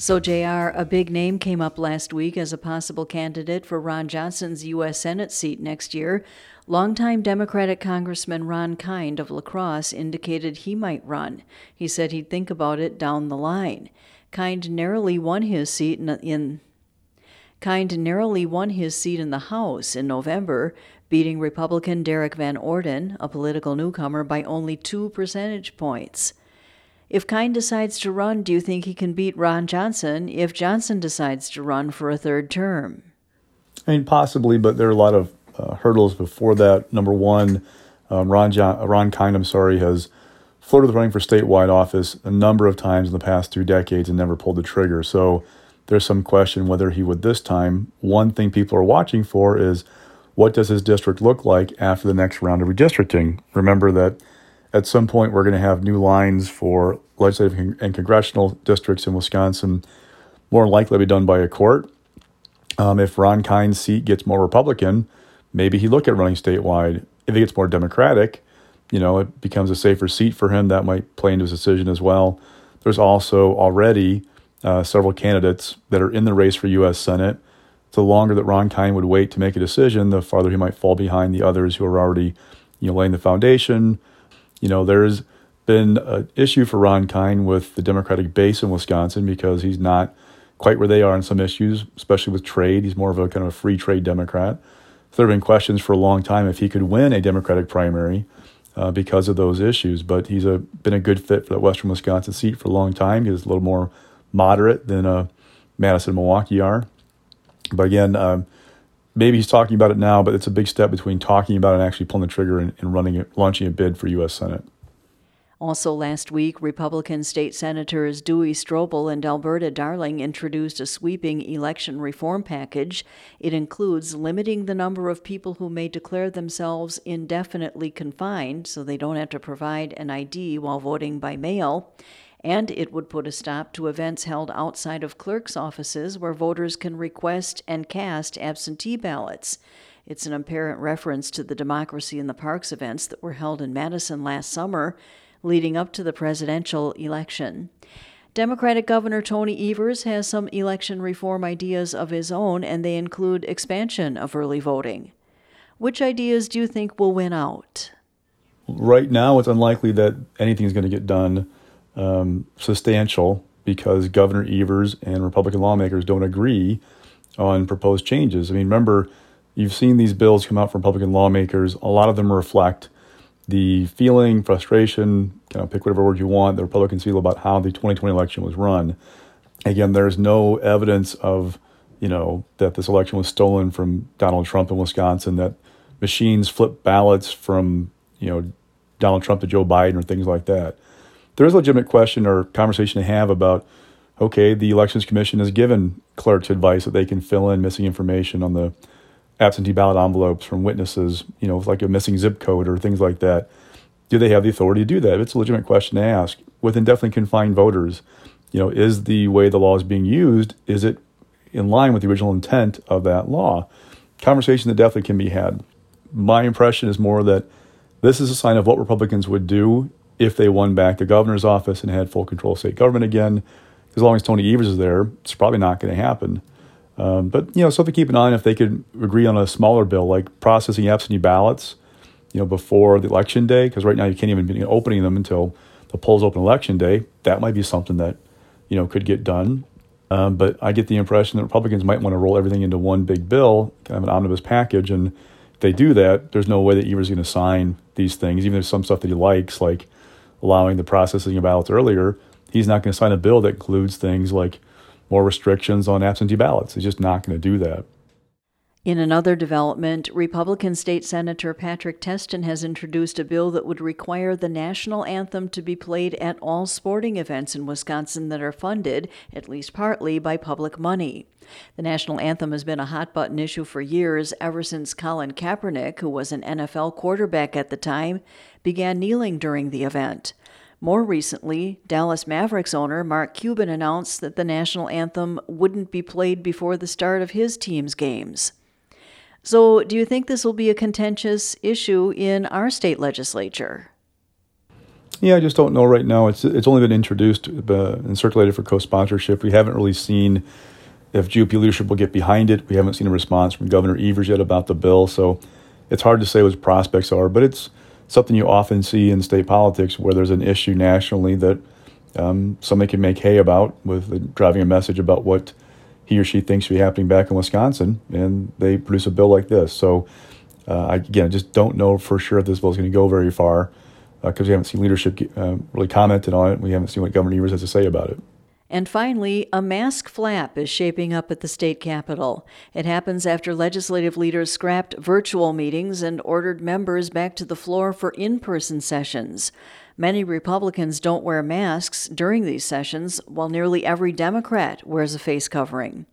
So, JR, a big name came up last week as a possible candidate for Ron Johnson's U.S. Senate seat next year. Longtime Democratic Congressman Ron Kind of La Crosse indicated he might run. He said he'd think about it down the line. Kind narrowly won his seat in, in Kind narrowly won his seat in the House in November, beating Republican Derrick Van Orden, a political newcomer, by only two percentage points. If Kind decides to run, do you think he can beat Ron Johnson if Johnson decides to run for a third term? I mean, possibly, but there are a lot of uh, hurdles before that. Number one, um, Ron, John, Ron Kind, I'm sorry, has flirted with running for statewide office a number of times in the past two decades and never pulled the trigger. So there's some question whether he would this time. One thing people are watching for is what does his district look like after the next round of redistricting? Remember that at some point, we're going to have new lines for legislative and congressional districts in Wisconsin, more likely to be done by a court. Um, if Ron Kind's seat gets more Republican, maybe he look at running statewide. If it gets more Democratic, you know, it becomes a safer seat for him. That might play into his decision as well. There's also already uh, several candidates that are in the race for U.S. Senate. The longer that Ron Kind would wait to make a decision, the farther he might fall behind the others who are already, you know, laying the foundation you know, there's been an issue for Ron Kind with the Democratic base in Wisconsin because he's not quite where they are on some issues, especially with trade. He's more of a kind of a free trade Democrat. So there have been questions for a long time if he could win a Democratic primary uh, because of those issues. But he's a, been a good fit for that Western Wisconsin seat for a long time. He's a little more moderate than uh, Madison Milwaukee are. But again, um, maybe he's talking about it now, but it's a big step between talking about it and actually pulling the trigger and, and running it, launching a bid for U.S. Senate. Also, last week, Republican state senators Duey Stroebel and Alberta Darling introduced a sweeping election reform package. It includes limiting the number of people who may declare themselves indefinitely confined so they don't have to provide an ID while voting by mail and it would put a stop to events held outside of clerks' offices where voters can request and cast absentee ballots. It's an apparent reference to the Democracy in the Parks events that were held in Madison last summer, leading up to the presidential election. Democratic Governor Tony Evers has some election reform ideas of his own, and they include expansion of early voting. Which ideas do you think will win out? Right now, it's unlikely that anything is going to get done um, substantial because Governor Evers and Republican lawmakers don't agree on proposed changes. I mean, remember, you've seen these bills come out from Republican lawmakers. A lot of them reflect the feeling, frustration, kind of pick whatever word you want, the Republicans feel about how the 2020 election was run. Again, there's no evidence of, you know, that this election was stolen from Donald Trump in Wisconsin, that machines flip ballots from, you know, Donald Trump to Joe Biden or things like that there is a legitimate question or conversation to have about okay, the Elections Commission has given clerks advice that they can fill in missing information on the absentee ballot envelopes from witnesses, you know, like a missing zip code or things like that. Do they have the authority to do that? It's a legitimate question to ask. With indefinitely confined voters, you know, is the way the law is being used, is it in line with the original intent of that law? Conversation that definitely can be had. My impression is more that this is a sign of what Republicans would do if they won back the governor's office and had full control of state government again. As long as Tony Evers is there, it's probably not going to happen. Um, but you know, something to keep an eye on if they could agree on a smaller bill like processing absentee ballots, you know, before the election day, because right now you can't even be opening them until the polls open election day. That might be something that you know could get done. Um, but I get the impression that Republicans might want to roll everything into one big bill, kind of an omnibus package, and if they do that, there's no way that Evers is going to sign these things, even if some stuff that he likes, like allowing the processing of ballots earlier, he's not going to sign a bill that includes things like more restrictions on absentee ballots. He's just not going to do that. In another development, Republican State Senator Patrick Testin has introduced a bill that would require the national anthem to be played at all sporting events in Wisconsin that are funded, at least partly, by public money. The national anthem has been a hot button issue for years, ever since Colin Kaepernick, who was an NFL quarterback at the time, began kneeling during the event. More recently, Dallas Mavericks owner Mark Cuban announced that the national anthem wouldn't be played before the start of his team's games. So, do you think this will be a contentious issue in our state legislature? Yeah, I just don't know right now. It's it's only been introduced uh, and circulated for co-sponsorship. We haven't really seen if GOP leadership will get behind it. We haven't seen a response from Governor Evers yet about the bill, so it's hard to say what prospects are. But it's something you often see in state politics where there's an issue nationally that um, somebody can make hay about with driving a message about what he or she thinks should be happening back in Wisconsin, and they produce a bill like this. So, uh, again, I just don't know for sure if this bill is going to go very far because uh, we haven't seen leadership uh, really commented on it. We haven't seen what Governor Evers has to say about it. And finally, a mask flap is shaping up at the state capitol. It happens after legislative leaders scrapped virtual meetings and ordered members back to the floor for in person sessions. Many Republicans don't wear masks during these sessions, while nearly every Democrat wears a face covering.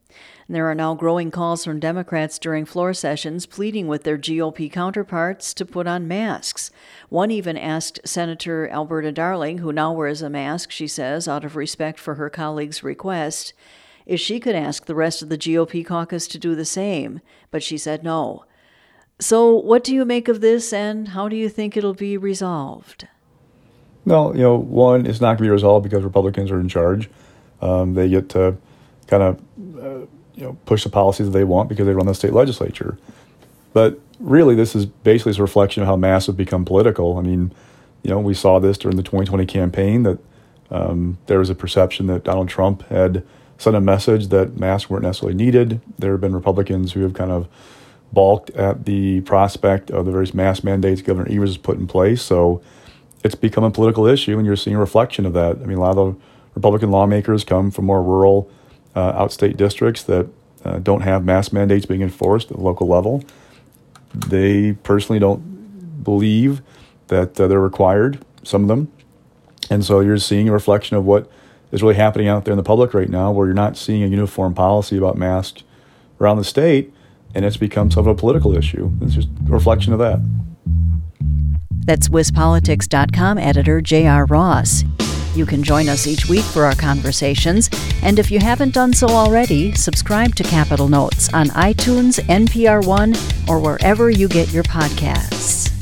There are now growing calls from Democrats during floor sessions pleading with their GOP counterparts to put on masks. One even asked Senator Alberta Darling, who now wears a mask, she says, out of respect for her colleague's request, if she could ask the rest of the GOP caucus to do the same, but she said no. So, what do you make of this, and how do you think it'll be resolved? Well, you know, one, it's not going to be resolved because Republicans are in charge. Um, they get to kind of uh, you know, push the policies that they want because they run the state legislature. But really, this is basically a reflection of how masks have become political. I mean, you know, we saw this during the 2020 campaign that um, there was a perception that Donald Trump had sent a message that masks weren't necessarily needed. There have been Republicans who have kind of balked at the prospect of the various mask mandates Governor Evers has put in place. So it's become a political issue, and you're seeing a reflection of that. I mean, a lot of the Republican lawmakers come from more rural uh, outstate districts that uh, don't have mask mandates being enforced at the local level. They personally don't believe that uh, they're required, some of them. And so you're seeing a reflection of what is really happening out there in the public right now, where you're not seeing a uniform policy about masks around the state, and it's become sort of a political issue. It's just a reflection of that. That's WisPolitics.com editor J.R. Ross. You can join us each week for our conversations, and if you haven't done so already, subscribe to Capitol Notes on iTunes, NPR One, or wherever you get your podcasts.